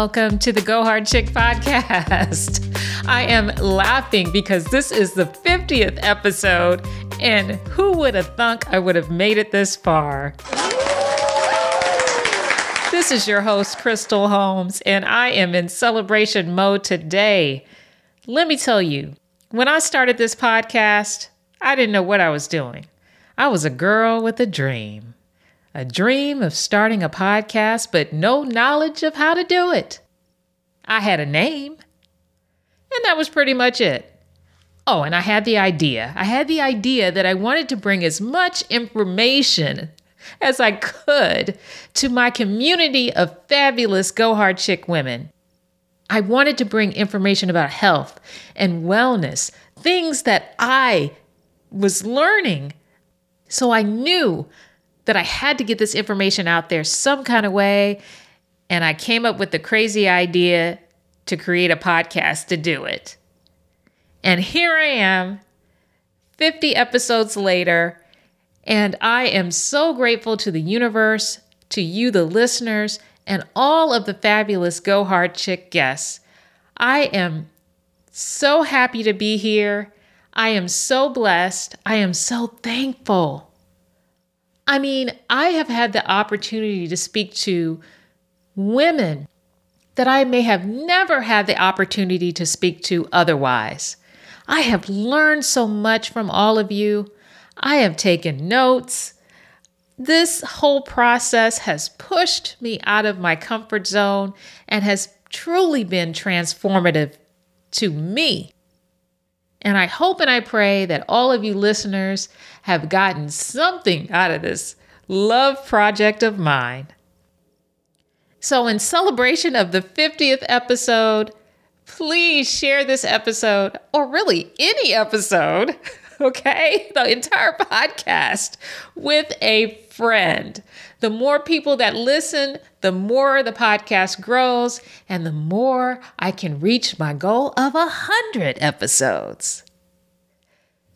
Welcome to the Go Hard Chick podcast. I am laughing because this is the 50th episode, and who would have thunk I would have made it this far? This is your host, Crystal Holmes, and I am in celebration mode today. Let me tell you, when I started this podcast, I didn't know what I was doing. I was a girl with a dream. A dream of starting a podcast, but no knowledge of how to do it. I had a name, and that was pretty much it. Oh, and I had the idea. I had the idea that I wanted to bring as much information as I could to my community of fabulous Go Hard Chick women. I wanted to bring information about health and wellness, things that I was learning. So I knew that I had to get this information out there some kind of way. And I came up with the crazy idea to create a podcast to do it. And here I am, 50 episodes later, and I am so grateful to the universe, to you, the listeners, and all of the fabulous Go Hard Chick guests. I am so happy to be here. I am so blessed. I am so thankful. I mean, I have had the opportunity to speak to women that I may have never had the opportunity to speak to otherwise. I have learned so much from all of you. I have taken notes. This whole process has pushed me out of my comfort zone and has truly been transformative to me. And I hope and I pray that all of you listeners have gotten something out of this love project of mine. So, in celebration of the 50th episode, please share this episode, or really any episode, okay? The entire podcast with a friend. The more people that listen, the more the podcast grows, and the more I can reach my goal of a 100 episodes.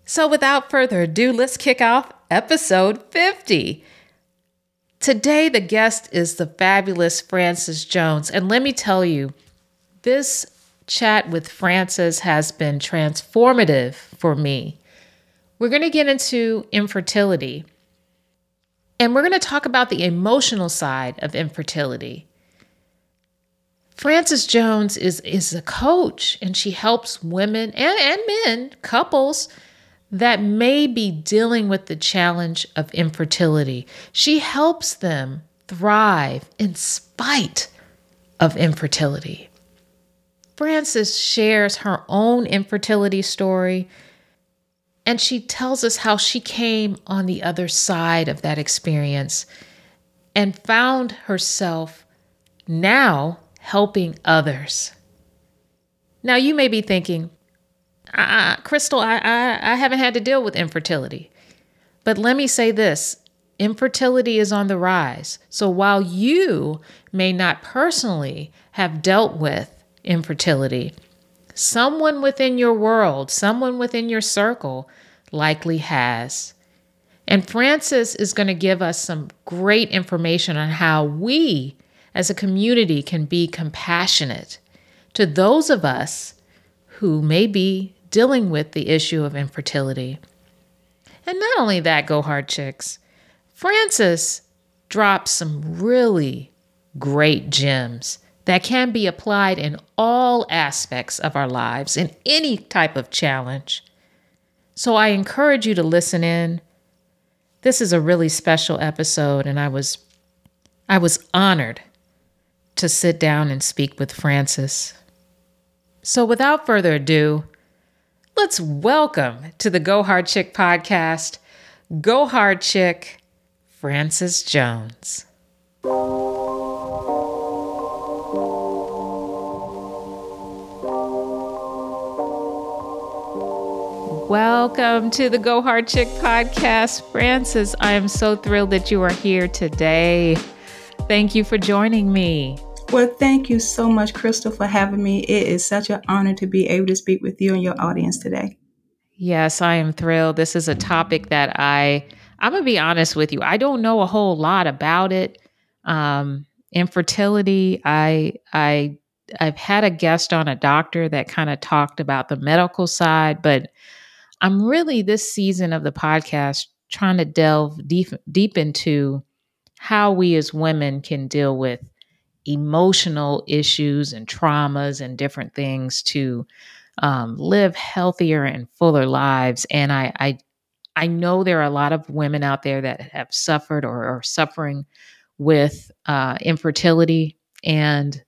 So, without further ado, let's kick off episode 50. Today, the guest is the fabulous Frances Jones. And let me tell you, this chat with Frances has been transformative for me. We're going to get into infertility, and we're going to talk about the emotional side of infertility. Frances Jones is, is a coach, and she helps women and, and men, couples, that may be dealing with the challenge of infertility. She helps them thrive in spite of infertility. Frances shares her own infertility story, and she tells us how she came on the other side of that experience and found herself now helping others. Now, you may be thinking, I, Crystal, I, I, I haven't had to deal with infertility. But let me say this infertility is on the rise. So while you may not personally have dealt with infertility, someone within your world, someone within your circle likely has. And Frances is going to give us some great information on how we as a community can be compassionate to those of us who may be dealing with the issue of infertility. And not only that, Go Hard Chicks, Frances drops some really great gems that can be applied in all aspects of our lives in any type of challenge. So I encourage you to listen in. This is a really special episode and I was I was honored to sit down and speak with Frances. So without further ado, Let's welcome to the Go Hard Chick podcast, Go Hard Chick, Frances Jones. Welcome to the Go Hard Chick podcast, Frances. I am so thrilled that you are here today. Thank you for joining me. Well, thank you so much, Crystal, for having me. It is such an honor to be able to speak with you and your audience today. Yes, I am thrilled. This is a topic that I I'm gonna be honest with you. I don't know a whole lot about it. Um, infertility. I I I've had a guest on a doctor that kind of talked about the medical side, but I'm really this season of the podcast trying to delve deep deep into how we as women can deal with emotional issues and traumas and different things to um, live healthier and fuller lives. And I, I I know there are a lot of women out there that have suffered or are suffering with uh, infertility, and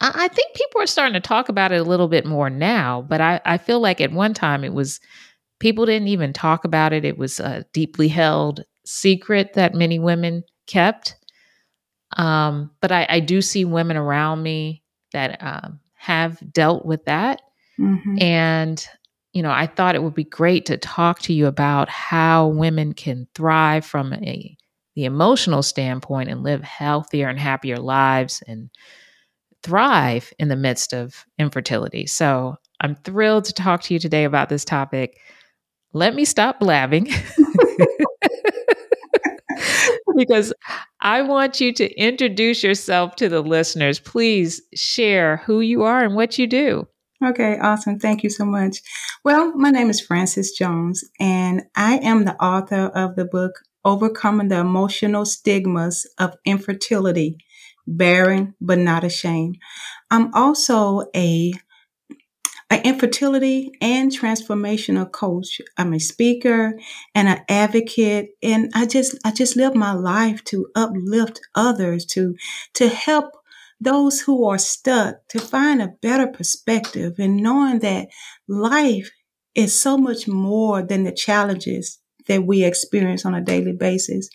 I, I think people are starting to talk about it a little bit more now. But I, I feel like at one time it was people didn't even talk about it. It was a deeply held secret that many women kept. Um, but I, I, do see women around me that um, have dealt with that. Mm-hmm. And, you know, I thought it would be great to talk to you about how women can thrive from a the emotional standpoint and live healthier and happier lives and thrive in the midst of infertility. So I'm thrilled to talk to you today about this topic. Let me stop blabbing. because I want you to introduce yourself to the listeners. Please share who you are and what you do. Okay, awesome. Thank you so much. Well, my name is Frances Jones, and I am the author of the book Overcoming the Emotional Stigmas of Infertility Barren but Not Ashamed. I'm also a an infertility and transformational coach. I'm a speaker and an advocate. And I just, I just live my life to uplift others, to, to help those who are stuck to find a better perspective and knowing that life is so much more than the challenges that we experience on a daily basis.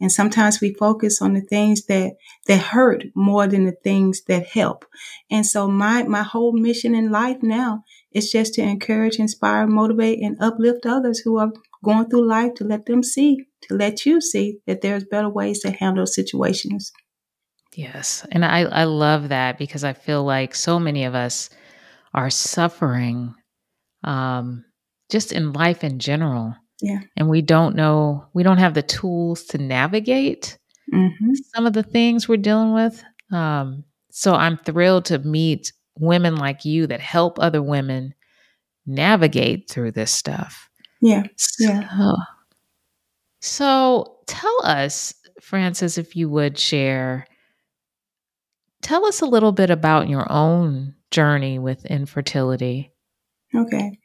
And sometimes we focus on the things that, that hurt more than the things that help. And so my, my whole mission in life now is just to encourage, inspire, motivate, and uplift others who are going through life to let them see, to let you see that there's better ways to handle situations. Yes. And I, I love that because I feel like so many of us are suffering um, just in life in general. Yeah. And we don't know, we don't have the tools to navigate mm-hmm. some of the things we're dealing with. Um, so I'm thrilled to meet women like you that help other women navigate through this stuff. Yeah. Yeah. So, so tell us, Frances, if you would share, tell us a little bit about your own journey with infertility. Okay.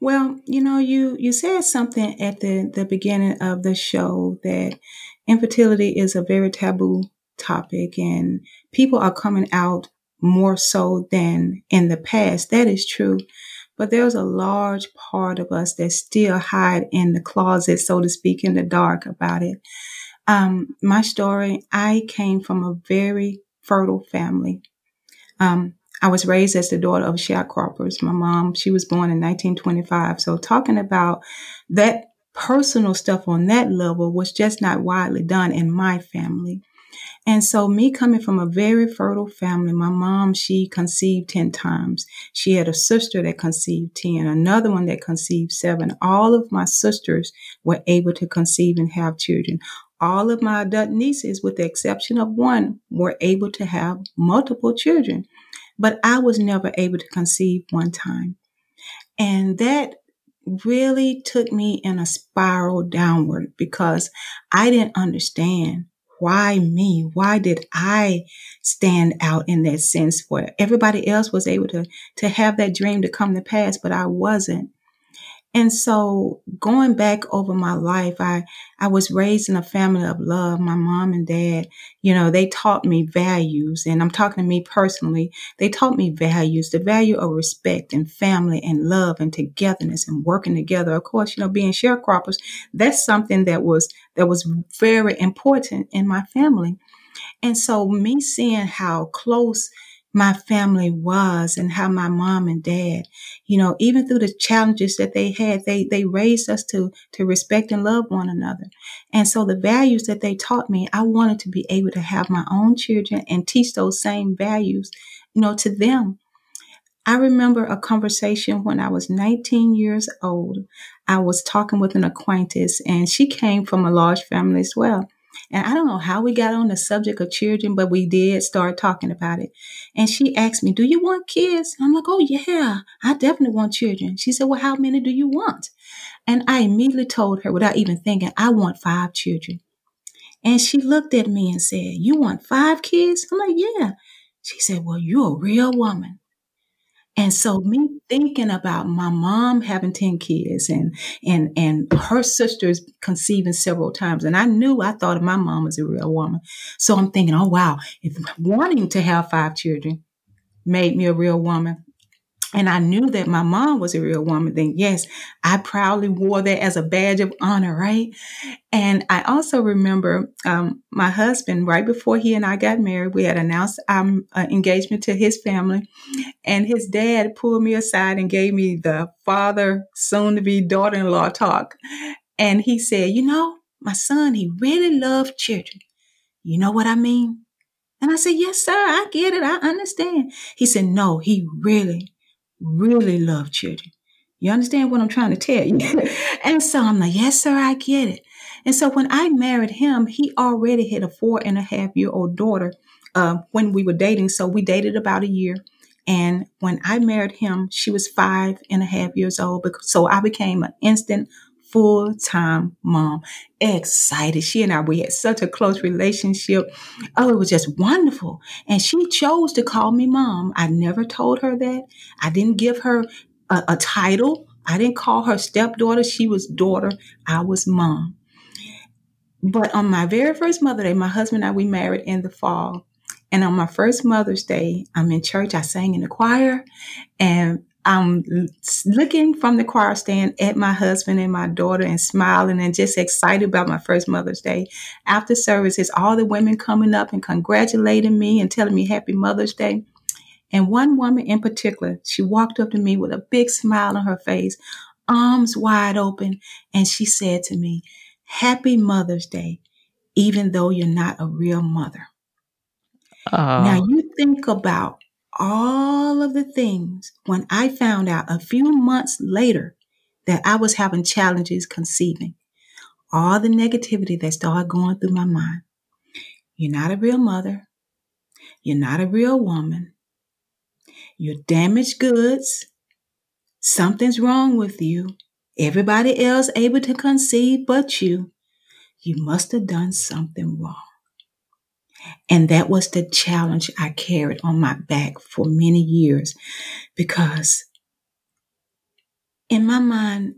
Well, you know, you you said something at the the beginning of the show that infertility is a very taboo topic and people are coming out more so than in the past. That is true. But there's a large part of us that still hide in the closet, so to speak, in the dark about it. Um, my story, I came from a very fertile family. Um, I was raised as the daughter of sharecroppers. My mom, she was born in 1925. So talking about that personal stuff on that level was just not widely done in my family. And so me coming from a very fertile family, my mom, she conceived 10 times. She had a sister that conceived 10, another one that conceived seven. All of my sisters were able to conceive and have children. All of my adult nieces, with the exception of one, were able to have multiple children but I was never able to conceive one time. And that really took me in a spiral downward because I didn't understand why me? Why did I stand out in that sense where everybody else was able to, to have that dream to come to pass, but I wasn't? And so going back over my life, I, I was raised in a family of love. My mom and dad, you know, they taught me values and I'm talking to me personally. They taught me values, the value of respect and family and love and togetherness and working together. Of course, you know, being sharecroppers, that's something that was, that was very important in my family. And so me seeing how close my family was and how my mom and dad, you know, even through the challenges that they had, they, they raised us to, to respect and love one another. And so the values that they taught me, I wanted to be able to have my own children and teach those same values, you know, to them. I remember a conversation when I was 19 years old. I was talking with an acquaintance and she came from a large family as well. And I don't know how we got on the subject of children, but we did start talking about it. And she asked me, Do you want kids? I'm like, Oh, yeah, I definitely want children. She said, Well, how many do you want? And I immediately told her without even thinking, I want five children. And she looked at me and said, You want five kids? I'm like, Yeah. She said, Well, you're a real woman. And so me thinking about my mom having 10 kids and and and her sisters conceiving several times. And I knew I thought of my mom was a real woman. So I'm thinking, oh wow, if wanting to have five children made me a real woman, and I knew that my mom was a real woman, then yes, I proudly wore that as a badge of honor, right? And I also remember um, my husband, right before he and I got married, we had announced our um, uh, engagement to his family, and his dad pulled me aside and gave me the father, soon to be daughter in law talk. And he said, You know, my son, he really loved children. You know what I mean? And I said, Yes, sir, I get it. I understand. He said, No, he really really love children. You understand what I'm trying to tell you? and so I'm like, yes, sir, I get it. And so when I married him, he already had a four and a half year old daughter uh, when we were dating. So we dated about a year. And when I married him, she was five and a half years old. So I became an instant full time mom. Excited. She and I, we had such a close relationship. Oh, it was just wonderful. And she chose to call me mom. I never told her that. I didn't give her a, a title. I didn't call her stepdaughter. She was daughter. I was mom. But on my very first Mother Day, my husband and I, we married in the fall. And on my first Mother's Day, I'm in church. I sang in the choir, and I'm looking from the choir stand at my husband and my daughter and smiling and just excited about my first Mother's Day. After services, all the women coming up and congratulating me and telling me Happy Mother's Day. And one woman in particular, she walked up to me with a big smile on her face, arms wide open, and she said to me, Happy Mother's Day, even though you're not a real mother. Oh. Now you think about all of the things when I found out a few months later that I was having challenges conceiving, all the negativity that started going through my mind. You're not a real mother. You're not a real woman. You're damaged goods. Something's wrong with you. Everybody else able to conceive but you. You must have done something wrong. And that was the challenge I carried on my back for many years because in my mind,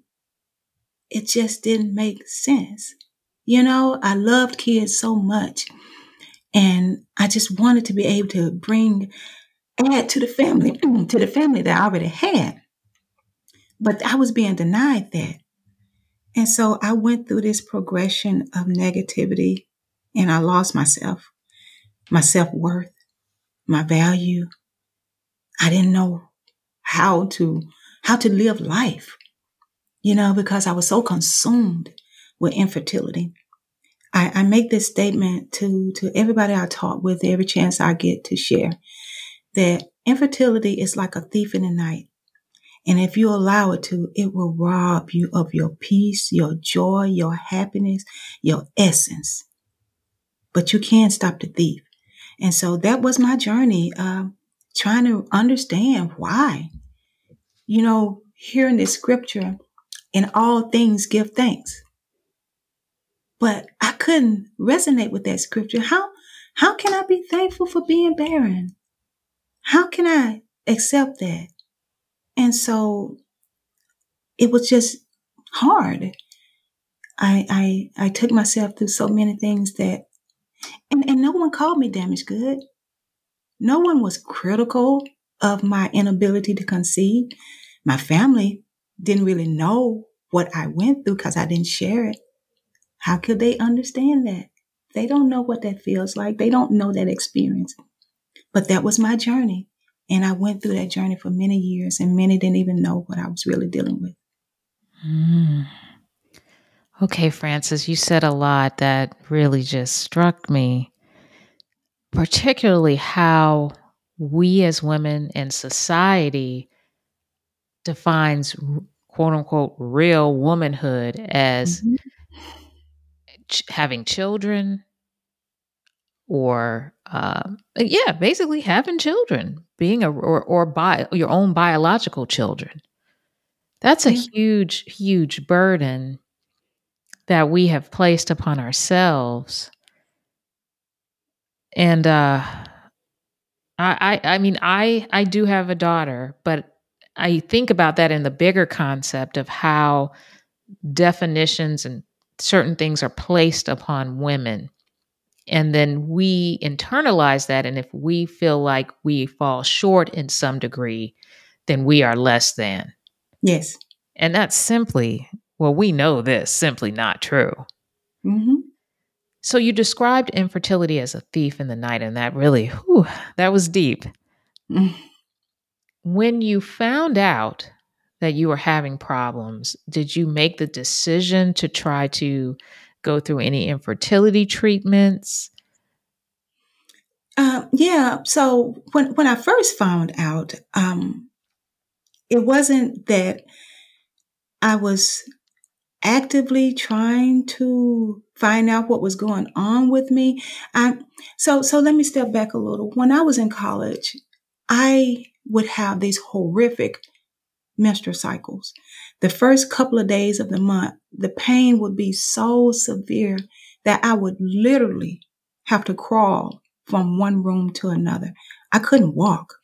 it just didn't make sense. You know, I loved kids so much and I just wanted to be able to bring, add to the family, to the family that I already had. But I was being denied that. And so I went through this progression of negativity and I lost myself my self worth, my value. I didn't know how to, how to live life, you know, because I was so consumed with infertility. I, I make this statement to, to everybody I talk with every chance I get to share that infertility is like a thief in the night. And if you allow it to, it will rob you of your peace, your joy, your happiness, your essence. But you can't stop the thief. And so that was my journey, uh, trying to understand why. You know, hearing this scripture, in all things give thanks. But I couldn't resonate with that scripture. How how can I be thankful for being barren? How can I accept that? And so it was just hard. I I I took myself through so many things that and, and no one called me damaged good. No one was critical of my inability to conceive. My family didn't really know what I went through because I didn't share it. How could they understand that? They don't know what that feels like. They don't know that experience. But that was my journey. And I went through that journey for many years, and many didn't even know what I was really dealing with. Mm. Okay, Frances, you said a lot that really just struck me, particularly how we as women in society defines quote unquote real womanhood as mm-hmm. ch- having children or uh, yeah basically having children being a or, or by your own biological children that's a yeah. huge huge burden that we have placed upon ourselves and uh I, I mean I I do have a daughter, but I think about that in the bigger concept of how definitions and certain things are placed upon women. And then we internalize that. And if we feel like we fall short in some degree, then we are less than. Yes. And that's simply, well, we know this, simply not true. Mm-hmm. So you described infertility as a thief in the night, and that really, whew, that was deep. Mm. When you found out that you were having problems, did you make the decision to try to go through any infertility treatments? Uh, yeah. So when when I first found out, um, it wasn't that I was actively trying to find out what was going on with me. I, so, so let me step back a little. When I was in college, I would have these horrific menstrual cycles. The first couple of days of the month, the pain would be so severe that I would literally have to crawl from one room to another. I couldn't walk.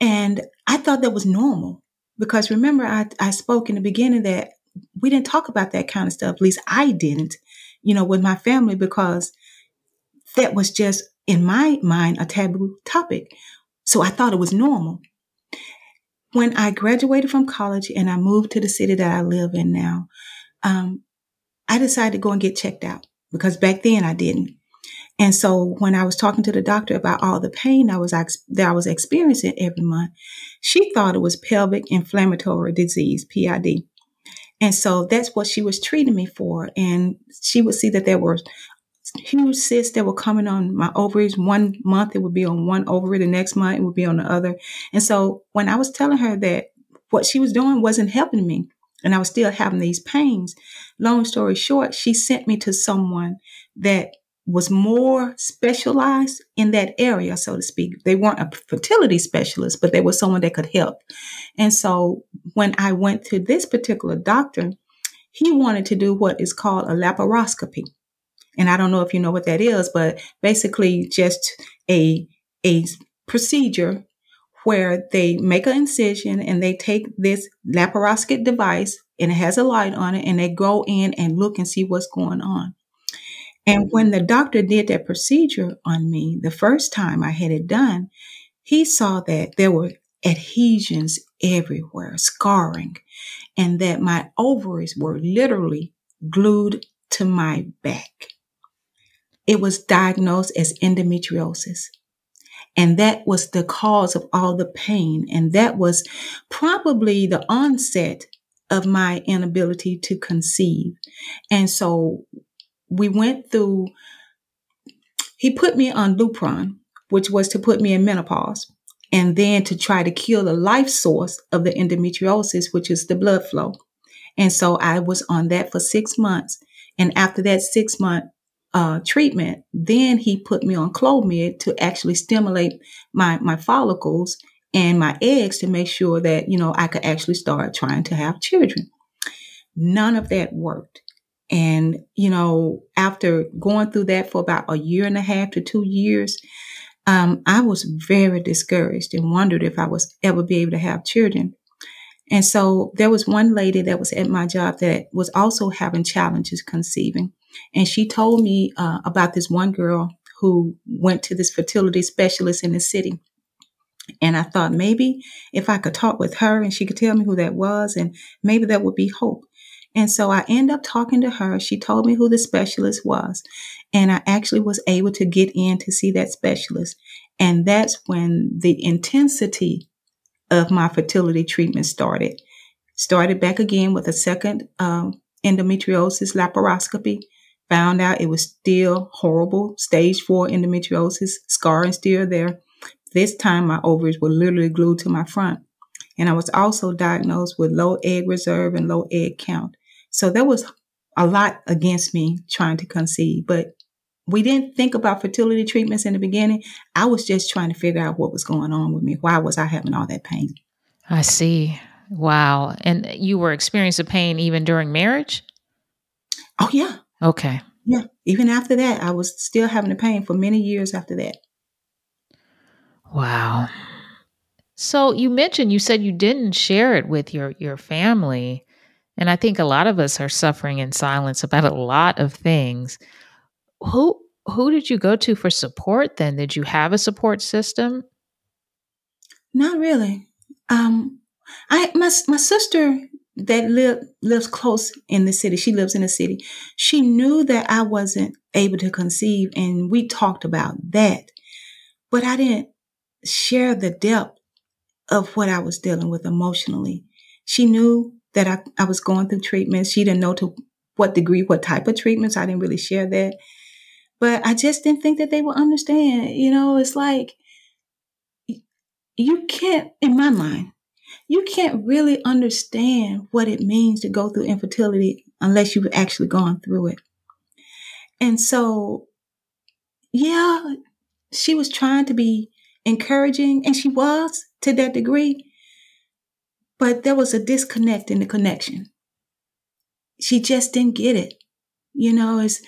And I thought that was normal because remember, I, I spoke in the beginning that we didn't talk about that kind of stuff. At least I didn't, you know, with my family because that was just in my mind a taboo topic. So I thought it was normal. When I graduated from college and I moved to the city that I live in now, um, I decided to go and get checked out because back then I didn't. And so when I was talking to the doctor about all the pain I was that I was experiencing every month, she thought it was pelvic inflammatory disease (PID). And so that's what she was treating me for. And she would see that there were huge cysts that were coming on my ovaries. One month it would be on one ovary, the next month it would be on the other. And so when I was telling her that what she was doing wasn't helping me, and I was still having these pains, long story short, she sent me to someone that was more specialized in that area, so to speak. They weren't a fertility specialist, but they were someone that could help. And so when I went to this particular doctor, he wanted to do what is called a laparoscopy. And I don't know if you know what that is, but basically just a, a procedure where they make an incision and they take this laparoscopic device and it has a light on it and they go in and look and see what's going on. And when the doctor did that procedure on me, the first time I had it done, he saw that there were adhesions everywhere, scarring, and that my ovaries were literally glued to my back. It was diagnosed as endometriosis. And that was the cause of all the pain. And that was probably the onset of my inability to conceive. And so we went through, he put me on Lupron, which was to put me in menopause, and then to try to kill the life source of the endometriosis, which is the blood flow. And so I was on that for six months. And after that six month uh, treatment, then he put me on Clomid to actually stimulate my, my follicles and my eggs to make sure that, you know, I could actually start trying to have children. None of that worked. And, you know, after going through that for about a year and a half to two years, um, I was very discouraged and wondered if I was ever be able to have children. And so there was one lady that was at my job that was also having challenges conceiving. And she told me uh, about this one girl who went to this fertility specialist in the city. And I thought maybe if I could talk with her and she could tell me who that was, and maybe that would be hope. And so I end up talking to her. She told me who the specialist was. And I actually was able to get in to see that specialist. And that's when the intensity of my fertility treatment started. Started back again with a second um, endometriosis laparoscopy. Found out it was still horrible, stage four endometriosis, scarring still there. This time my ovaries were literally glued to my front. And I was also diagnosed with low egg reserve and low egg count. So there was a lot against me trying to conceive, but we didn't think about fertility treatments in the beginning. I was just trying to figure out what was going on with me. Why was I having all that pain? I see. Wow. And you were experiencing pain even during marriage? Oh, yeah. Okay. Yeah. Even after that, I was still having the pain for many years after that. Wow. So you mentioned you said you didn't share it with your your family. And I think a lot of us are suffering in silence about a lot of things. Who who did you go to for support then? Did you have a support system? Not really. Um I my my sister that live lives close in the city. She lives in the city. She knew that I wasn't able to conceive and we talked about that. But I didn't share the depth of what I was dealing with emotionally. She knew that I, I was going through treatments. She didn't know to what degree, what type of treatments. I didn't really share that. But I just didn't think that they would understand. You know, it's like you can't, in my mind, you can't really understand what it means to go through infertility unless you've actually gone through it. And so, yeah, she was trying to be encouraging, and she was to that degree, but there was a disconnect in the connection. She just didn't get it. You know, it's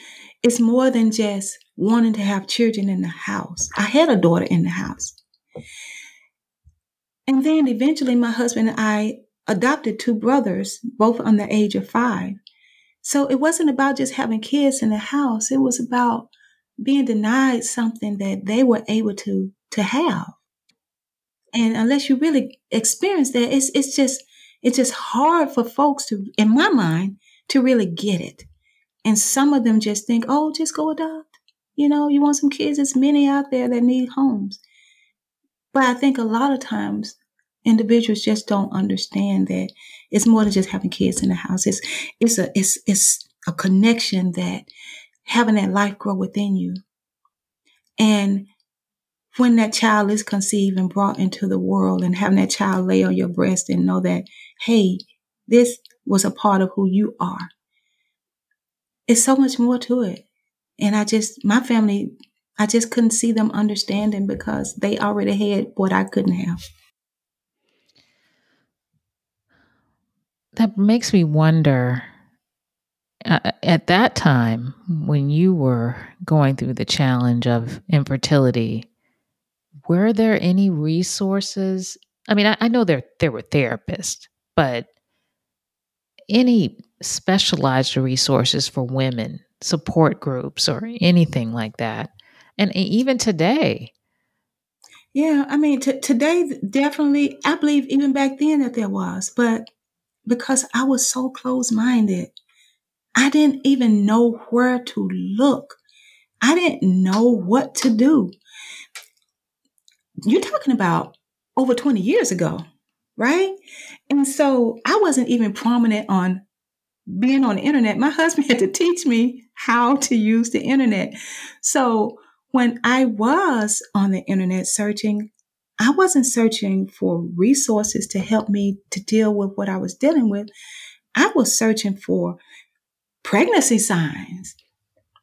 it's more than just wanting to have children in the house. I had a daughter in the house. And then eventually my husband and I adopted two brothers, both under the age of five. So it wasn't about just having kids in the house. It was about being denied something that they were able to to have. And unless you really experience that, it's it's just it's just hard for folks to, in my mind, to really get it. And some of them just think, oh, just go adopt. You know, you want some kids. There's many out there that need homes. But I think a lot of times individuals just don't understand that it's more than just having kids in the house. It's it's a it's it's a connection that having that life grow within you. And when that child is conceived and brought into the world and having that child lay on your breast and know that, hey, this was a part of who you are. It's so much more to it. And I just, my family, I just couldn't see them understanding because they already had what I couldn't have. That makes me wonder uh, at that time when you were going through the challenge of infertility were there any resources? I mean, I, I know there there were therapists, but any specialized resources for women, support groups, or anything like that? And even today, yeah, I mean, t- today definitely, I believe even back then that there was, but because I was so close minded, I didn't even know where to look. I didn't know what to do you're talking about over 20 years ago, right? And so I wasn't even prominent on being on the internet. My husband had to teach me how to use the internet. So when I was on the internet searching, I wasn't searching for resources to help me to deal with what I was dealing with. I was searching for pregnancy signs.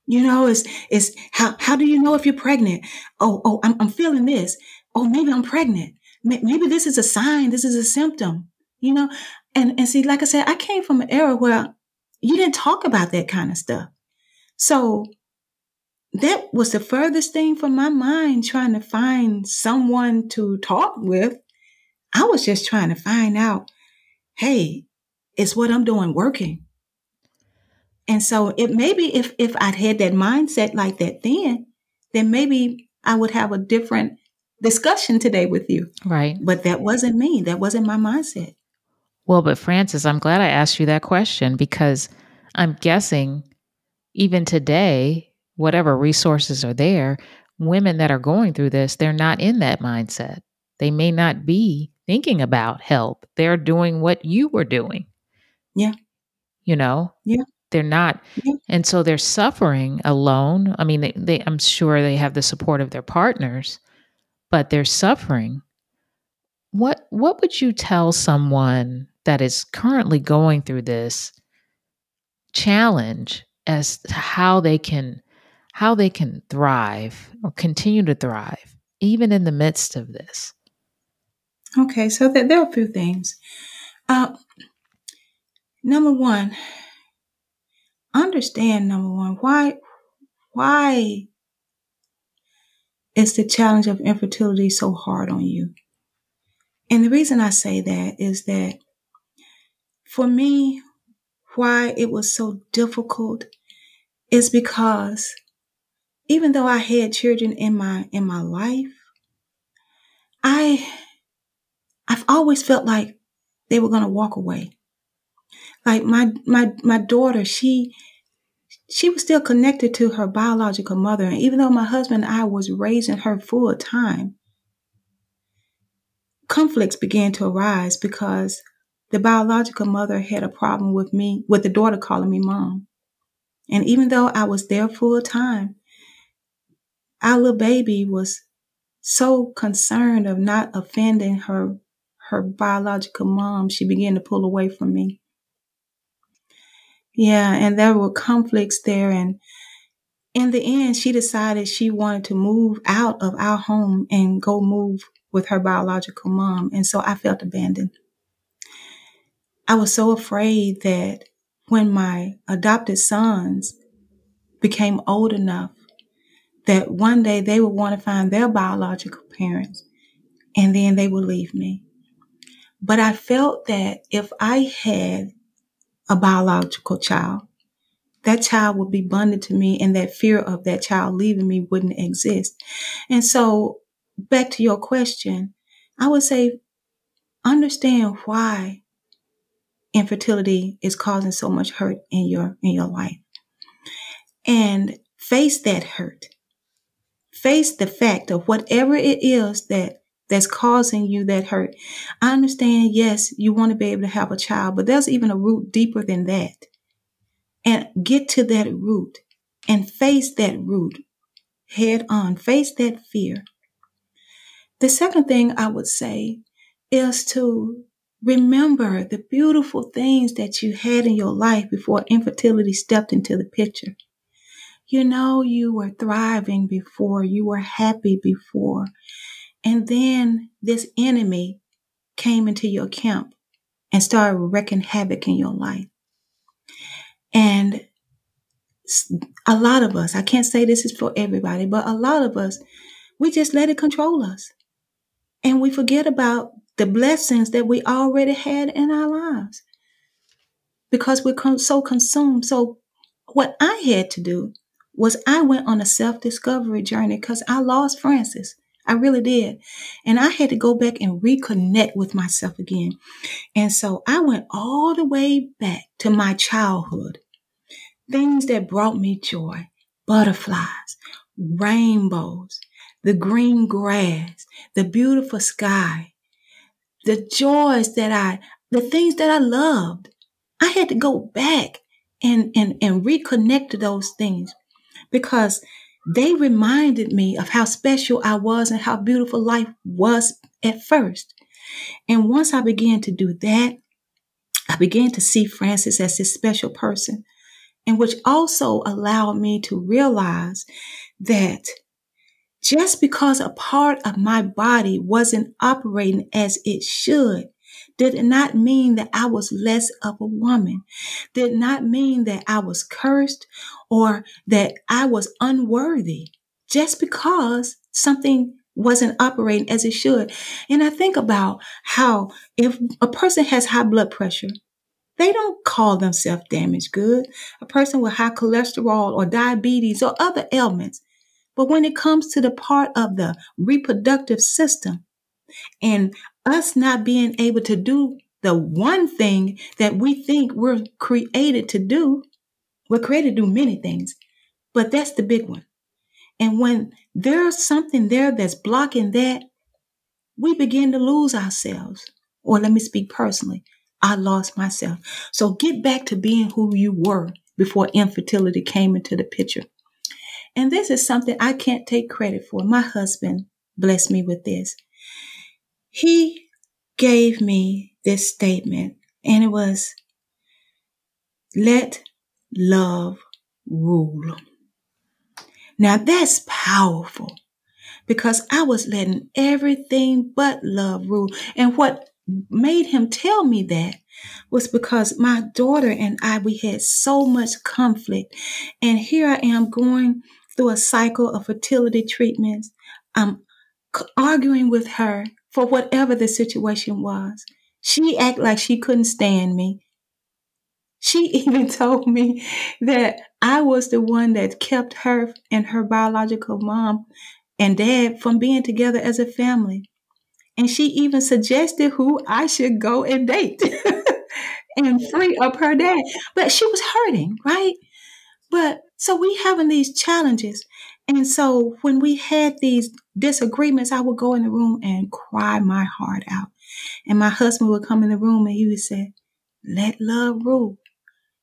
You know, it's, it's how, how do you know if you're pregnant? Oh, oh, I'm, I'm feeling this oh, maybe I'm pregnant. Maybe this is a sign. This is a symptom, you know? And, and see, like I said, I came from an era where you didn't talk about that kind of stuff. So that was the furthest thing from my mind trying to find someone to talk with. I was just trying to find out, hey, is what I'm doing working? And so it maybe if if I'd had that mindset like that then, then maybe I would have a different discussion today with you. Right. But that wasn't me. That wasn't my mindset. Well, but Frances, I'm glad I asked you that question because I'm guessing even today, whatever resources are there, women that are going through this, they're not in that mindset. They may not be thinking about help. They're doing what you were doing. Yeah. You know? Yeah. They're not. Yeah. And so they're suffering alone. I mean, they, they, I'm sure they have the support of their partners, but they're suffering. What what would you tell someone that is currently going through this challenge as to how they can how they can thrive or continue to thrive even in the midst of this Okay, so there, there are a few things. Uh, number one, understand number one why why is the challenge of infertility so hard on you? And the reason I say that is that for me, why it was so difficult is because even though I had children in my in my life, I I've always felt like they were to walk away. Like my my my daughter, she she was still connected to her biological mother, and even though my husband and I was raising her full time, conflicts began to arise because the biological mother had a problem with me, with the daughter calling me mom. And even though I was there full time, our little baby was so concerned of not offending her her biological mom, she began to pull away from me. Yeah, and there were conflicts there. And in the end, she decided she wanted to move out of our home and go move with her biological mom. And so I felt abandoned. I was so afraid that when my adopted sons became old enough, that one day they would want to find their biological parents and then they would leave me. But I felt that if I had a biological child, that child would be bonded to me and that fear of that child leaving me wouldn't exist. And so back to your question, I would say understand why infertility is causing so much hurt in your in your life. And face that hurt. Face the fact of whatever it is that that's causing you that hurt. I understand, yes, you want to be able to have a child, but there's even a root deeper than that. And get to that root and face that root head on, face that fear. The second thing I would say is to remember the beautiful things that you had in your life before infertility stepped into the picture. You know, you were thriving before, you were happy before. And then this enemy came into your camp and started wreaking havoc in your life. And a lot of us, I can't say this is for everybody, but a lot of us, we just let it control us. And we forget about the blessings that we already had in our lives because we're so consumed. So, what I had to do was I went on a self discovery journey because I lost Frances. I really did. And I had to go back and reconnect with myself again. And so I went all the way back to my childhood. Things that brought me joy, butterflies, rainbows, the green grass, the beautiful sky, the joys that I, the things that I loved. I had to go back and, and, and reconnect to those things because they reminded me of how special I was and how beautiful life was at first. And once I began to do that, I began to see Frances as this special person, and which also allowed me to realize that just because a part of my body wasn't operating as it should did not mean that I was less of a woman, did not mean that I was cursed or that I was unworthy just because something wasn't operating as it should. And I think about how if a person has high blood pressure, they don't call themselves damaged good. A person with high cholesterol or diabetes or other ailments. But when it comes to the part of the reproductive system and us not being able to do the one thing that we think we're created to do, we're created to do many things, but that's the big one. And when there's something there that's blocking that, we begin to lose ourselves. Or let me speak personally. I lost myself. So get back to being who you were before infertility came into the picture. And this is something I can't take credit for. My husband blessed me with this. He gave me this statement, and it was let love rule. Now that's powerful because I was letting everything but love rule. And what made him tell me that was because my daughter and I, we had so much conflict. And here I am going through a cycle of fertility treatments. I'm arguing with her for whatever the situation was. She acted like she couldn't stand me. She even told me that I was the one that kept her and her biological mom and dad from being together as a family. And she even suggested who I should go and date and free up her dad. But she was hurting, right? But so we having these challenges. And so when we had these disagreements, I would go in the room and cry my heart out. And my husband would come in the room and he would say, let love rule.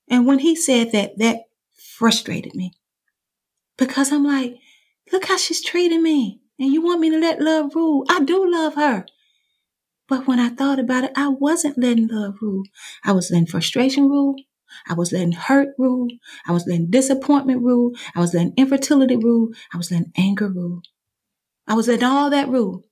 And when he said that, that frustrated me because I'm like, look how she's treating me. And you want me to let love rule. I do love her. But when I thought about it, I wasn't letting love rule. I was letting frustration rule. I was letting hurt rule. I was letting disappointment rule. I was letting infertility rule. I was letting anger rule. I was letting all that rule.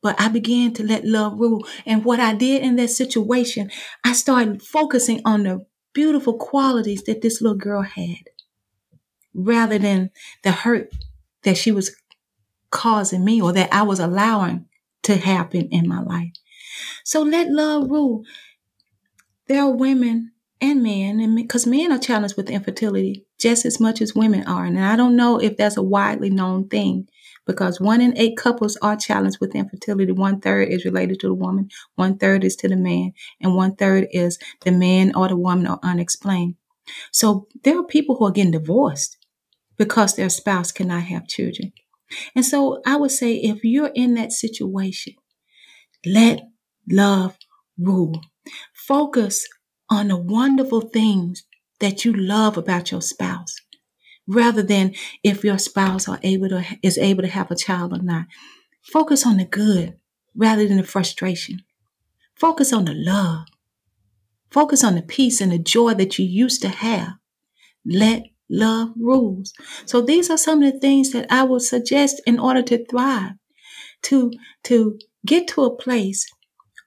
But I began to let love rule. And what I did in that situation, I started focusing on the beautiful qualities that this little girl had rather than the hurt that she was causing me or that I was allowing to happen in my life. So let love rule. There are women and men, and because men are challenged with infertility just as much as women are. And I don't know if that's a widely known thing because one in eight couples are challenged with infertility. One third is related to the woman, one third is to the man, and one third is the man or the woman are unexplained. So there are people who are getting divorced because their spouse cannot have children. And so I would say if you're in that situation, let love rule. Focus on the wonderful things that you love about your spouse rather than if your spouse are able to is able to have a child or not. Focus on the good rather than the frustration. Focus on the love. Focus on the peace and the joy that you used to have. Let love rules. So these are some of the things that I would suggest in order to thrive, to, to get to a place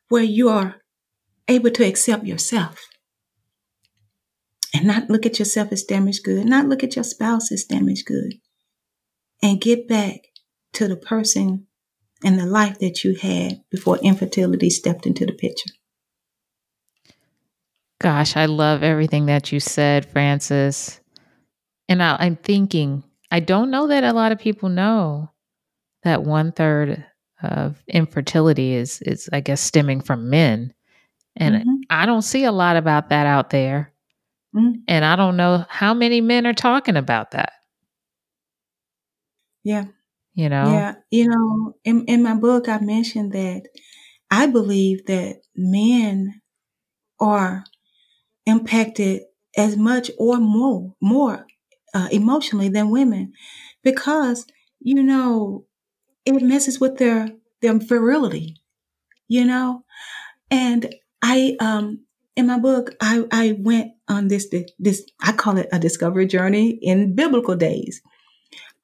where you are able to accept yourself and not look at yourself as damaged good, not look at your spouse as damaged good, and get back to the person and the life that you had before infertility stepped into the picture. Gosh, I love everything that you said, Frances. And I, am thinking, I don't know that a lot of people know that one third of infertility is, is I guess, stemming from men. And mm-hmm. I don't see a lot about that out there. Mm-hmm. And I don't know how many men are talking about that. Yeah. You know? Yeah. You know, in, in my book, I mentioned that I believe that men are impacted as much or more, more uh, emotionally than women because, you know, it messes with their, their virility, you know? And I, um, in my book, I, I went on this, this, I call it a discovery journey in biblical days.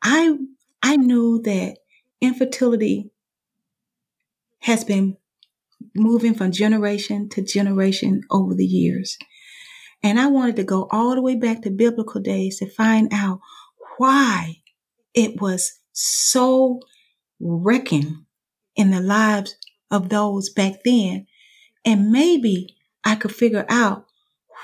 I, I knew that infertility has been moving from generation to generation over the years. And I wanted to go all the way back to biblical days to find out why it was so wrecking in the lives of those back then. And maybe I could figure out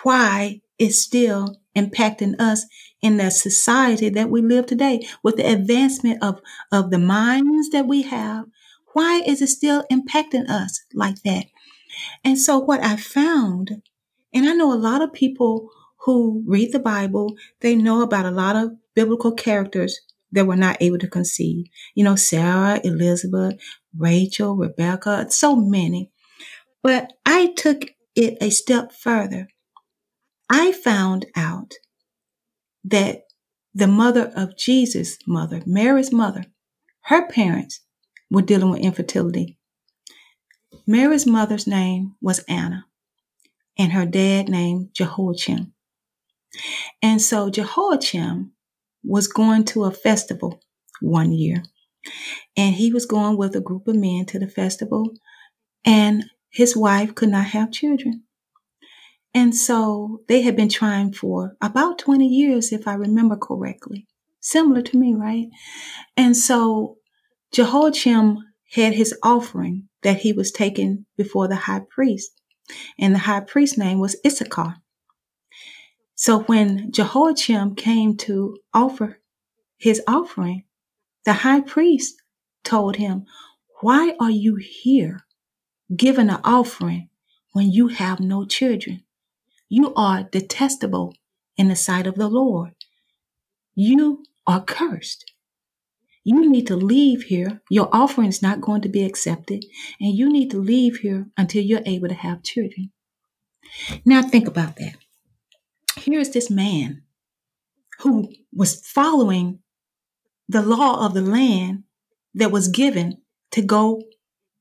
why it's still impacting us in the society that we live today with the advancement of, of the minds that we have. Why is it still impacting us like that? And so what I found and I know a lot of people who read the Bible, they know about a lot of biblical characters that were not able to conceive. You know, Sarah, Elizabeth, Rachel, Rebecca, so many. But I took it a step further. I found out that the mother of Jesus' mother, Mary's mother, her parents were dealing with infertility. Mary's mother's name was Anna and her dad named Jehoiachin. And so Jehoiachim was going to a festival one year. And he was going with a group of men to the festival. And his wife could not have children. And so they had been trying for about 20 years, if I remember correctly. Similar to me, right? And so Jehoiachim had his offering that he was taking before the high priest. And the high priest's name was Issachar. So when Jehoiachim came to offer his offering, the high priest told him, Why are you here giving an offering when you have no children? You are detestable in the sight of the Lord. You are cursed. You need to leave here. Your offering is not going to be accepted, and you need to leave here until you're able to have children. Now, think about that. Here is this man who was following the law of the land that was given to go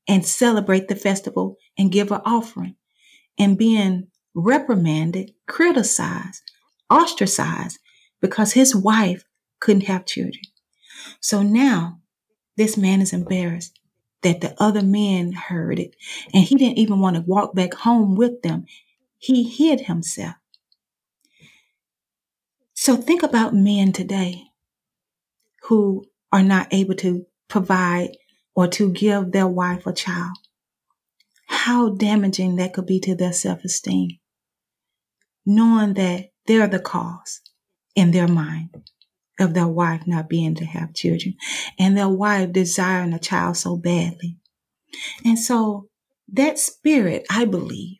and celebrate the festival and give an offering and being reprimanded, criticized, ostracized because his wife couldn't have children. So now this man is embarrassed that the other men heard it and he didn't even want to walk back home with them. He hid himself. So think about men today who are not able to provide or to give their wife a child. How damaging that could be to their self esteem, knowing that they're the cause in their mind of their wife not being to have children and their wife desiring a child so badly. And so that spirit, I believe,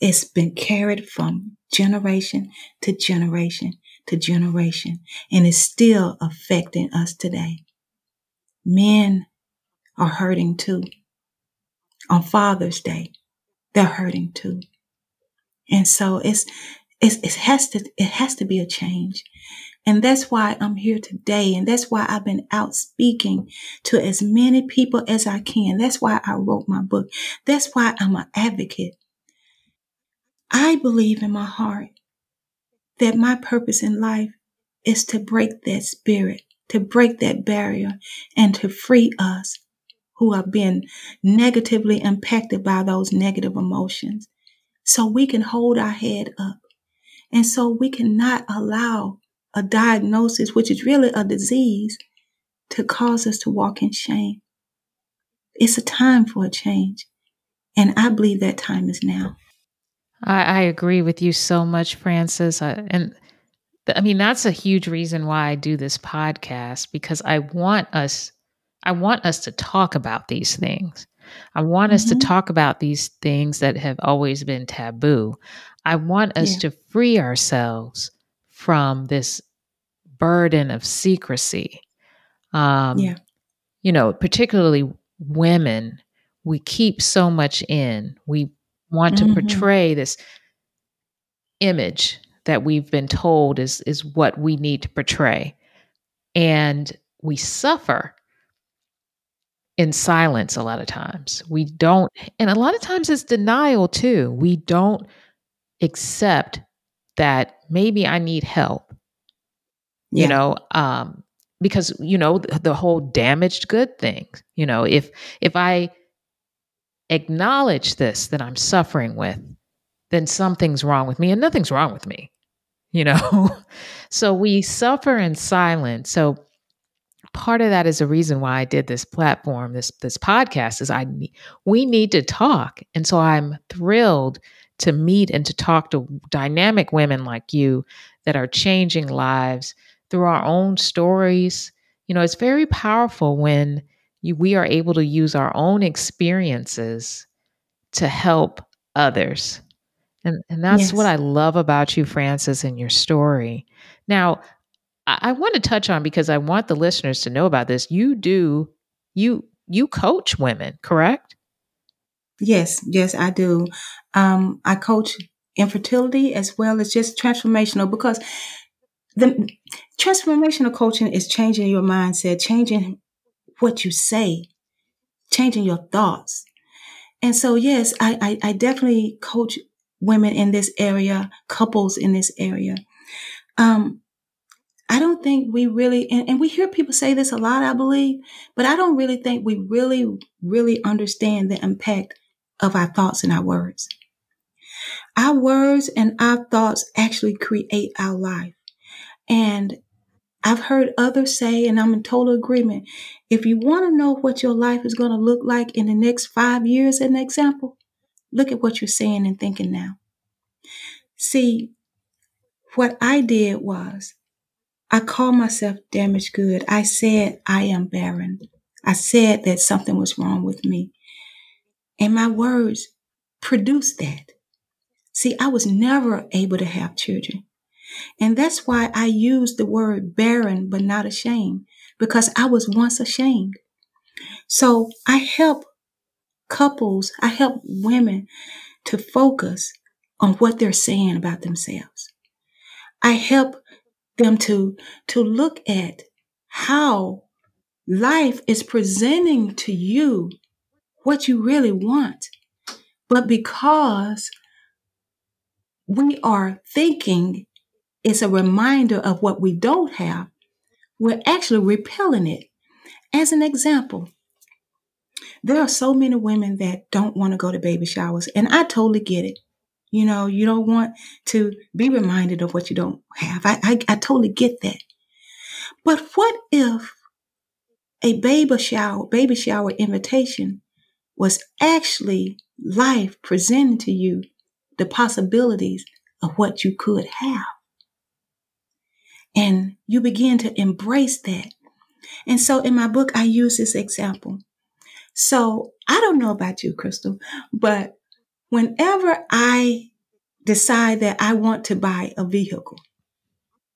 it's been carried from generation to generation to generation and is still affecting us today. Men are hurting too. On Father's Day, they're hurting too. And so it's, it's, it has to, it has to be a change. And that's why I'm here today. And that's why I've been out speaking to as many people as I can. That's why I wrote my book. That's why I'm an advocate. I believe in my heart that my purpose in life is to break that spirit, to break that barrier, and to free us who have been negatively impacted by those negative emotions so we can hold our head up. And so we cannot allow a diagnosis, which is really a disease, to cause us to walk in shame. It's a time for a change. And I believe that time is now. I, I agree with you so much, Frances. I, and I mean, that's a huge reason why I do this podcast because I want us, I want us to talk about these things. I want mm-hmm. us to mm-hmm. talk about these things that have always been taboo. I want us yeah. to free ourselves from this burden of secrecy. Um, yeah. You know, particularly women, we keep so much in. We want mm-hmm. to portray this image that we've been told is is what we need to portray and we suffer in silence a lot of times we don't and a lot of times it's denial too we don't accept that maybe i need help yeah. you know um because you know the, the whole damaged good thing you know if if i acknowledge this that I'm suffering with, then something's wrong with me and nothing's wrong with me, you know? so we suffer in silence. So part of that is a reason why I did this platform, this this podcast is I we need to talk. And so I'm thrilled to meet and to talk to dynamic women like you that are changing lives through our own stories. You know, it's very powerful when you, we are able to use our own experiences to help others. And, and that's yes. what I love about you, Frances, and your story. Now, I, I want to touch on because I want the listeners to know about this. You do, you, you coach women, correct? Yes, yes, I do. Um, I coach infertility as well as just transformational because the transformational coaching is changing your mindset, changing what you say, changing your thoughts. And so, yes, I, I, I definitely coach women in this area, couples in this area. um, I don't think we really, and, and we hear people say this a lot, I believe, but I don't really think we really, really understand the impact of our thoughts and our words. Our words and our thoughts actually create our life. And I've heard others say, and I'm in total agreement, if you want to know what your life is going to look like in the next five years, an example, look at what you're saying and thinking now. See, what I did was I called myself damaged good. I said I am barren. I said that something was wrong with me. And my words produced that. See, I was never able to have children. And that's why I use the word barren but not ashamed, because I was once ashamed. So I help couples, I help women to focus on what they're saying about themselves. I help them to, to look at how life is presenting to you what you really want. But because we are thinking it's a reminder of what we don't have, we're actually repelling it. As an example, there are so many women that don't want to go to baby showers, and I totally get it. You know, you don't want to be reminded of what you don't have. I, I, I totally get that. But what if a baby shower, baby shower invitation was actually life presenting to you the possibilities of what you could have? And you begin to embrace that. And so in my book, I use this example. So I don't know about you, Crystal, but whenever I decide that I want to buy a vehicle,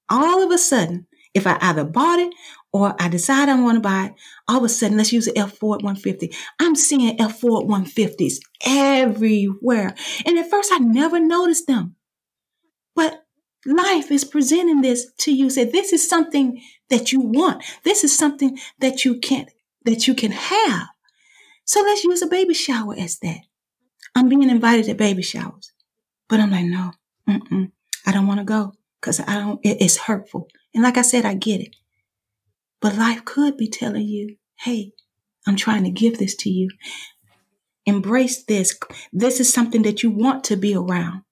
all of a sudden, if I either bought it or I decide I want to buy it, all of a sudden, let's use the F Ford 150. I'm seeing F Ford 150s everywhere. And at first, I never noticed them. But life is presenting this to you. Say, this is something that you want. This is something that you can't, that you can have. So let's use a baby shower as that. I'm being invited to baby showers, but I'm like, no, I don't want to go because I don't. It, it's hurtful. And like I said, I get it. But life could be telling you, hey, I'm trying to give this to you. Embrace this. This is something that you want to be around.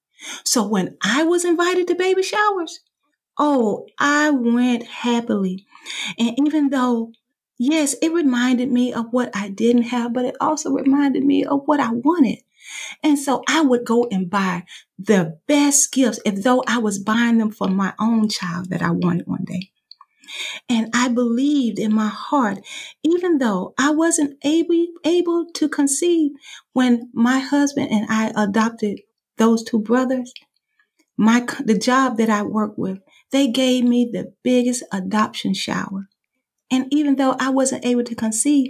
So when I was invited to baby showers, oh, I went happily. And even though, yes, it reminded me of what I didn't have, but it also reminded me of what I wanted. And so I would go and buy the best gifts as though I was buying them for my own child that I wanted one day. And I believed in my heart, even though I wasn't able, able to conceive when my husband and I adopted those two brothers, my the job that I worked with, they gave me the biggest adoption shower. And even though I wasn't able to conceive,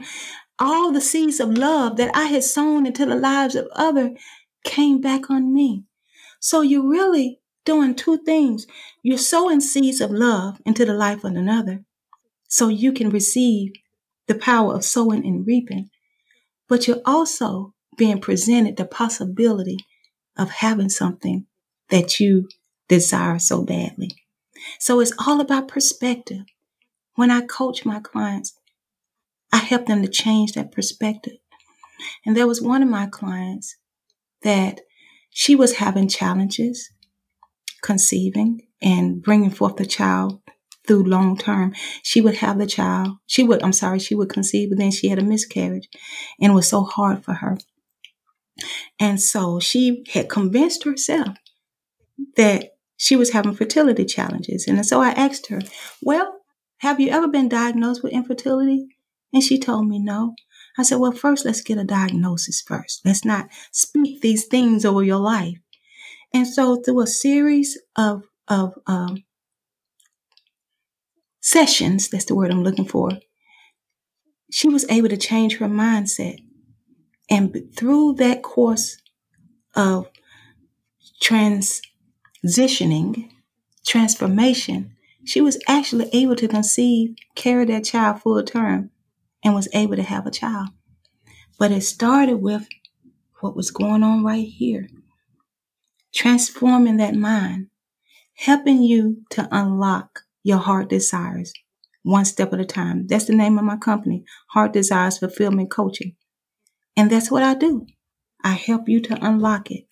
all the seeds of love that I had sown into the lives of others came back on me. So you're really doing two things. You're sowing seeds of love into the life of another so you can receive the power of sowing and reaping. But you're also being presented the possibility of having something that you desire so badly. So it's all about perspective. When I coach my clients, I help them to change that perspective. And there was one of my clients that she was having challenges conceiving and bringing forth the child through long term. She would have the child. She would, I'm sorry, she would conceive, but then she had a miscarriage and it was so hard for her. And so she had convinced herself that she was having fertility challenges. And so I asked her, Well, have you ever been diagnosed with infertility? And she told me no. I said, Well, first, let's get a diagnosis first. Let's not speak these things over your life. And so, through a series of, of um, sessions, that's the word I'm looking for, she was able to change her mindset and through that course of transitioning, transformation, she was actually able to conceive, carry that child full term, and was able to have a child. But it started with what was going on right here. Transforming that mind, helping you to unlock your heart desires one step at a time. That's the name of my company, Heart Desires Fulfillment Coaching. And that's what I do. I help you to unlock it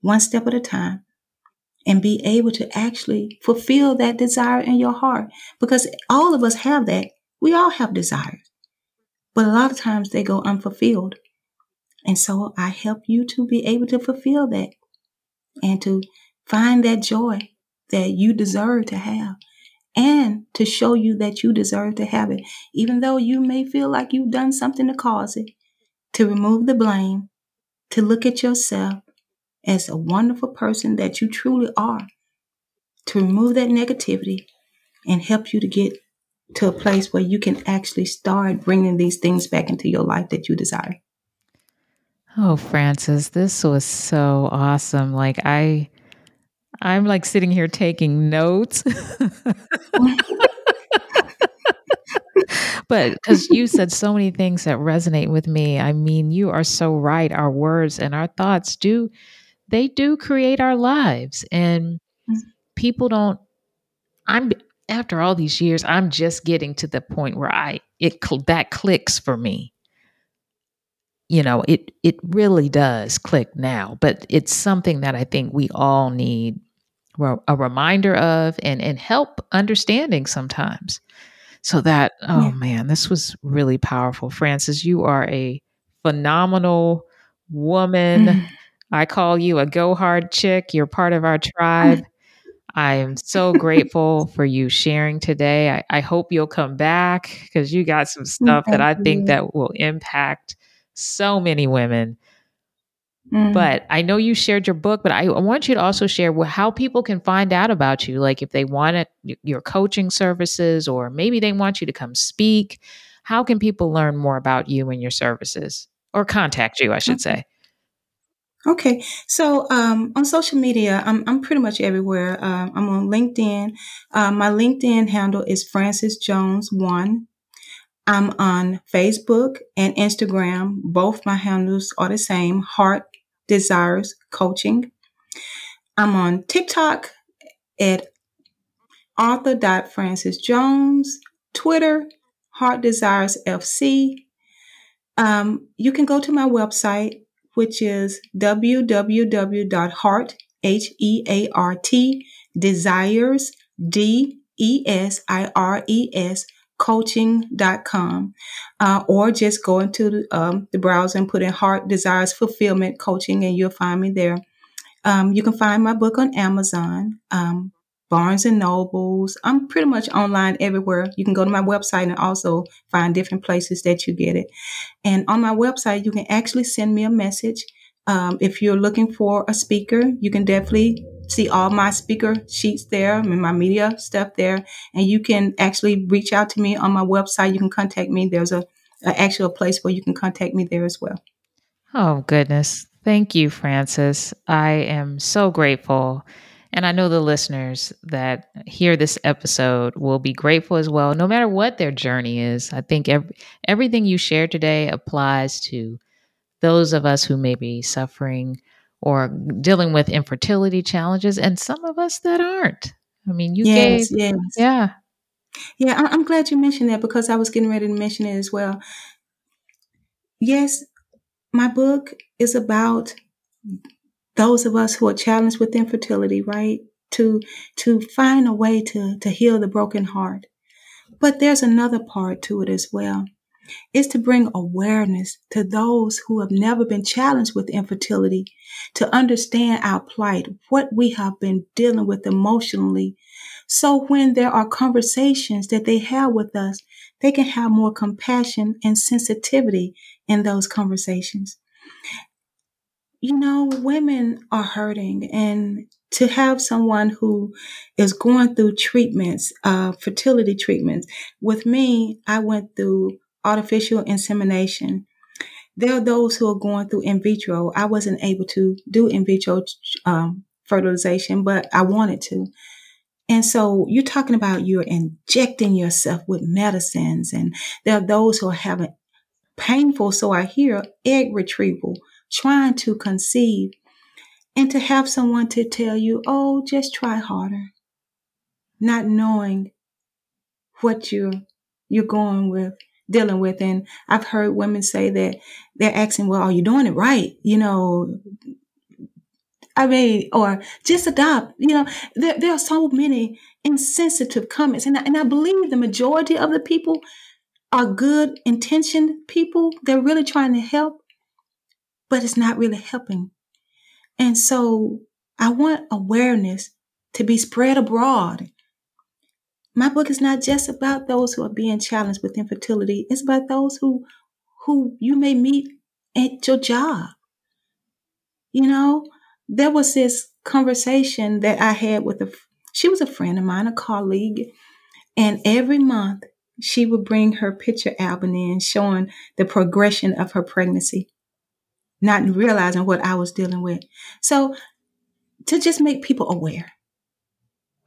one step at a time and be able to actually fulfill that desire in your heart because all of us have that. We all have desires, but a lot of times they go unfulfilled. And so I help you to be able to fulfill that and to find that joy that you deserve to have and to show you that you deserve to have it, even though you may feel like you've done something to cause it, to remove the blame, to look at yourself as a wonderful person that you truly are, to remove that negativity and help you to get to a place where you can actually start bringing these things back into your life that you desire. Oh, Frances, this was so awesome. Like I I'm like sitting here taking notes. but because you said so many things that resonate with me, I mean, you are so right. Our words and our thoughts do, they do create our lives. And mm. people don't, I'm, after all these years, I'm just getting to the point where I, it, that clicks for me you know it it really does click now but it's something that i think we all need a reminder of and and help understanding sometimes so that oh yeah. man this was really powerful Frances. you are a phenomenal woman mm. i call you a go hard chick you're part of our tribe I am so grateful for you sharing today. I, I hope you'll come back because you got some stuff Thank that I think you. that will impact so many women. Mm. But I know you shared your book, but I, I want you to also share how people can find out about you. Like if they want your coaching services, or maybe they want you to come speak. How can people learn more about you and your services, or contact you? I should okay. say. Okay, so um, on social media, I'm I'm pretty much everywhere. Uh, I'm on LinkedIn. Uh, my LinkedIn handle is Frances Jones One. I'm on Facebook and Instagram. Both my handles are the same Heart Desires Coaching. I'm on TikTok at Jones. Twitter, Heart Desires FC. Um, you can go to my website, which is www.heart, H-E-A-R-T, desires, coaching.com uh, or just go into the, um, the, browser and put in heart desires fulfillment coaching and you'll find me there. Um, you can find my book on amazon um, barnes and nobles i'm pretty much online everywhere you can go to my website and also find different places that you get it and on my website you can actually send me a message um, if you're looking for a speaker you can definitely see all my speaker sheets there and my media stuff there. And you can actually reach out to me on my website. You can contact me. There's a, a actual place where you can contact me there as well. Oh, goodness. Thank you, Frances. I am so grateful. And I know the listeners that hear this episode will be grateful as well, no matter what their journey is. I think every, everything you shared today applies to those of us who may be suffering or dealing with infertility challenges, and some of us that aren't. I mean, you yes, gave, yes. yeah. Yeah, I'm glad you mentioned that because I was getting ready to mention it as well. Yes, my book is about those of us who are challenged with infertility, right? To to find a way to to heal the broken heart. But there's another part to it as well is to bring awareness to those who have never been challenged with infertility, to understand our plight, what we have been dealing with emotionally. So when there are conversations that they have with us, they can have more compassion and sensitivity in those conversations. You know, women are hurting and to have someone who is going through treatments, uh, fertility treatments. With me, I went through artificial insemination. There are those who are going through in vitro. I wasn't able to do in vitro um, fertilization, but I wanted to. And so you're talking about you're injecting yourself with medicines, and there are those who are having painful, so I hear, egg retrieval, trying to conceive, and to have someone to tell you, oh, just try harder. not knowing what you're you're going with dealing with. And i've heard women say that they're asking well are you doing it right? You know i mean or just adopt you know. There, there are so many insensitive comments and I, and I believe the majority of the people are good intentioned people. They're really trying to help but it's not really helping and so i want awareness to be spread abroad my book is not just about those who are being challenged with infertility. It's about those who who you may meet at your job. You know, there was this conversation that I had with a she was a friend of mine, a colleague, and every month she would bring her picture album in showing the progression of her pregnancy, not realizing what I was dealing with. So to just make people aware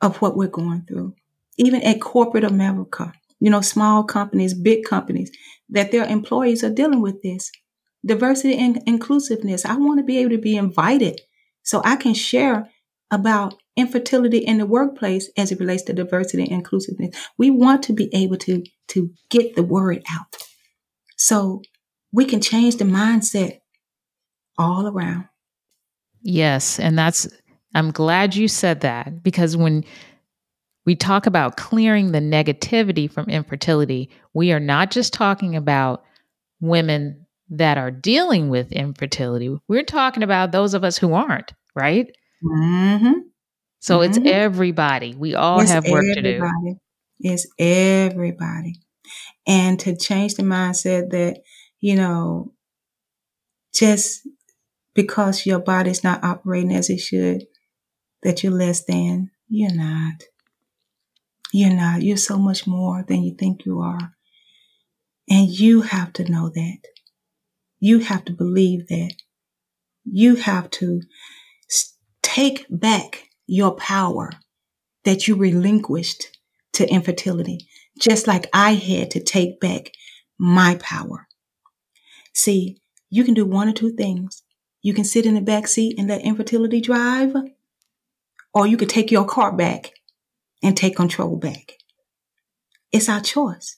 of what we're going through even at corporate America, you know, small companies, big companies, that their employees are dealing with this. Diversity and inclusiveness. I want to be able to be invited so I can share about infertility in the workplace as it relates to diversity and inclusiveness. We want to be able to, to get the word out. So we can change the mindset all around. Yes. And that's, I'm glad you said that because when we talk about clearing the negativity from infertility, we are not just talking about women that are dealing with infertility. We're talking about those of us who aren't, right? Mm-hmm. So mm-hmm. it's everybody. We all it's have work everybody. to do. It's everybody. And to change the mindset that, you know, just because your body's not operating as it should, that you're less than, you're not. You're not. You're so much more than you think you are. And you have to know that. You have to believe that. You have to take back your power that you relinquished to infertility, just like I had to take back my power. See, you can do one or two things. You can sit in the back seat and let infertility drive, or you can take your car back and take control back. It's our choice.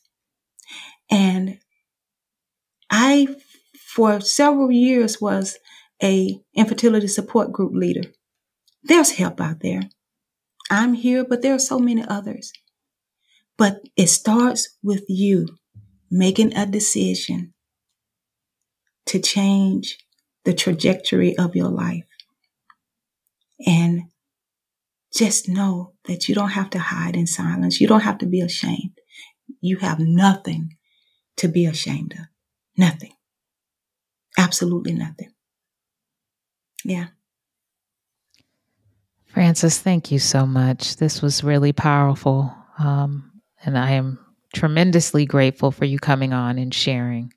And I, for several years, was a infertility support group leader. There's help out there. I'm here, but there are so many others. But it starts with you making a decision to change the trajectory of your life. And just know that you don't have to hide in silence. You don't have to be ashamed. You have nothing to be ashamed of. Nothing. Absolutely nothing. Yeah. Frances, thank you so much. This was really powerful. Um, and I am tremendously grateful for you coming on and sharing.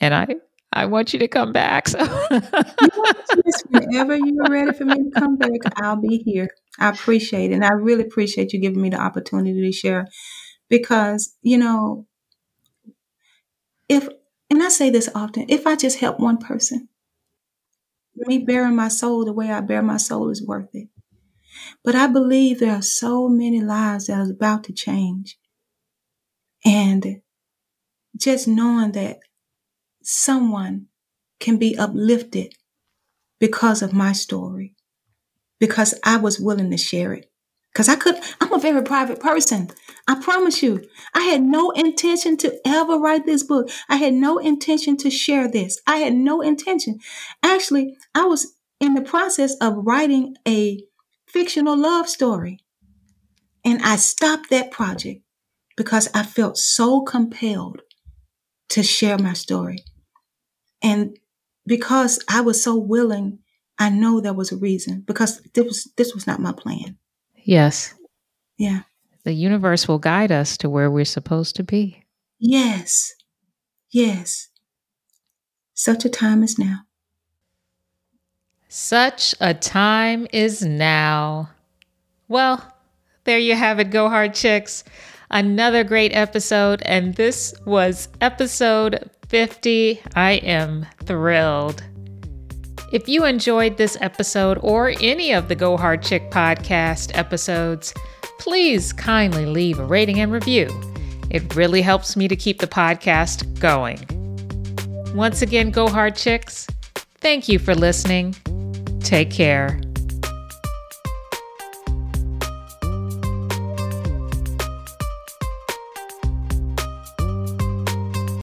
And I I want you to come back. So yes, whenever you're ready for me to come back, I'll be here. I appreciate it. And I really appreciate you giving me the opportunity to share because, you know, if, and I say this often, if I just help one person, me bearing my soul the way I bear my soul is worth it. But I believe there are so many lives that are about to change. And just knowing that someone can be uplifted because of my story, because I was willing to share it. Because I could, I'm a very private person. I promise you, I had no intention to ever write this book. I had no intention to share this. I had no intention. Actually, I was in the process of writing a fictional love story. And I stopped that project because I felt so compelled to share my story. And because I was so willing, I know there was a reason because this was this was not my plan. Yes. Yeah. The universe will guide us to where we're supposed to be. Yes. Yes. Such a time is now. Such a time is now. Well, there you have it, Go Hard Chicks. Another great episode, and this was episode 50. I am thrilled. If you enjoyed this episode or any of the Go Hard Chick podcast episodes, please kindly leave a rating and review. It really helps me to keep the podcast going. Once again, Go Hard Chicks, thank you for listening. Take care.